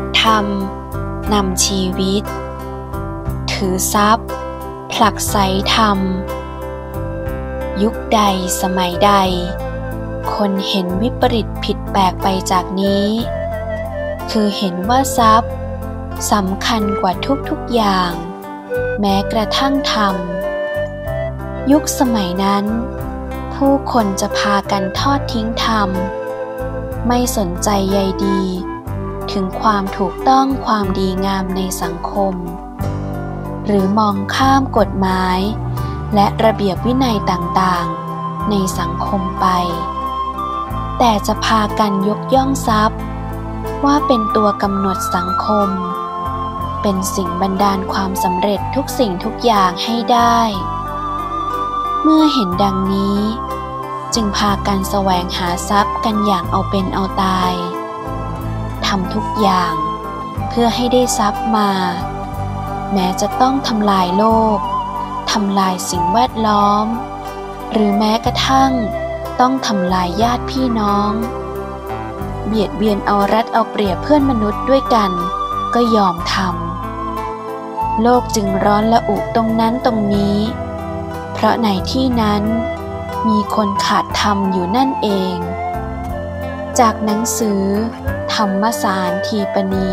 ดธรรม นำชีวิต ถือทรัพย์ ผลักไสธรรม ยุคใดสมัยใด คนเห็นวิปริตผิดแปลกไปจากนี้ คือเห็นว่าทรัพย์สำคัญกว่าทุกๆอย่าง แม้กระทั่งธรรม ยุคสมัยนั้น ผู้คนจะพากันทอดทิ้งธรรม ไม่สนใจใยดี ถึงความถูกต้องความดีงามในสังคม หรือมองข้ามกฎหมาย และระเบียบวินัยต่างๆ ในสังคมไป แต่จะพากันยกย่องทรัพย์ ว่าเป็นตัวกำหนดสังคม เป็นสิ่งบันดาลความสำเร็จทุกสิ่งทุกอย่างให้ได้ เมื่อเห็นดังนี้ จึงพากันแสวงหาทรัพย์กันอย่างเอาเป็นเอาตาย ทำทุกอย่าง เพื่อให้ได้ทรัพย์มา แม้จะต้องทำลายโลกทำลายสิ่งแวดล้อม หรือแม้กระทั่ง ต้องทำลายญาติพี่น้อง เบียดเบียนเอารัดเอาเปรียบเพื่อนมนุษย์ด้วยกัน ก็ยอมทำโลกจึงร้อนละอุตรงนั้นตรงนี้ เพราะในที่นั้นมีคนขาดธรรมอยู่นั่นเอง จากหนังสือ ธรรมสารทีปณี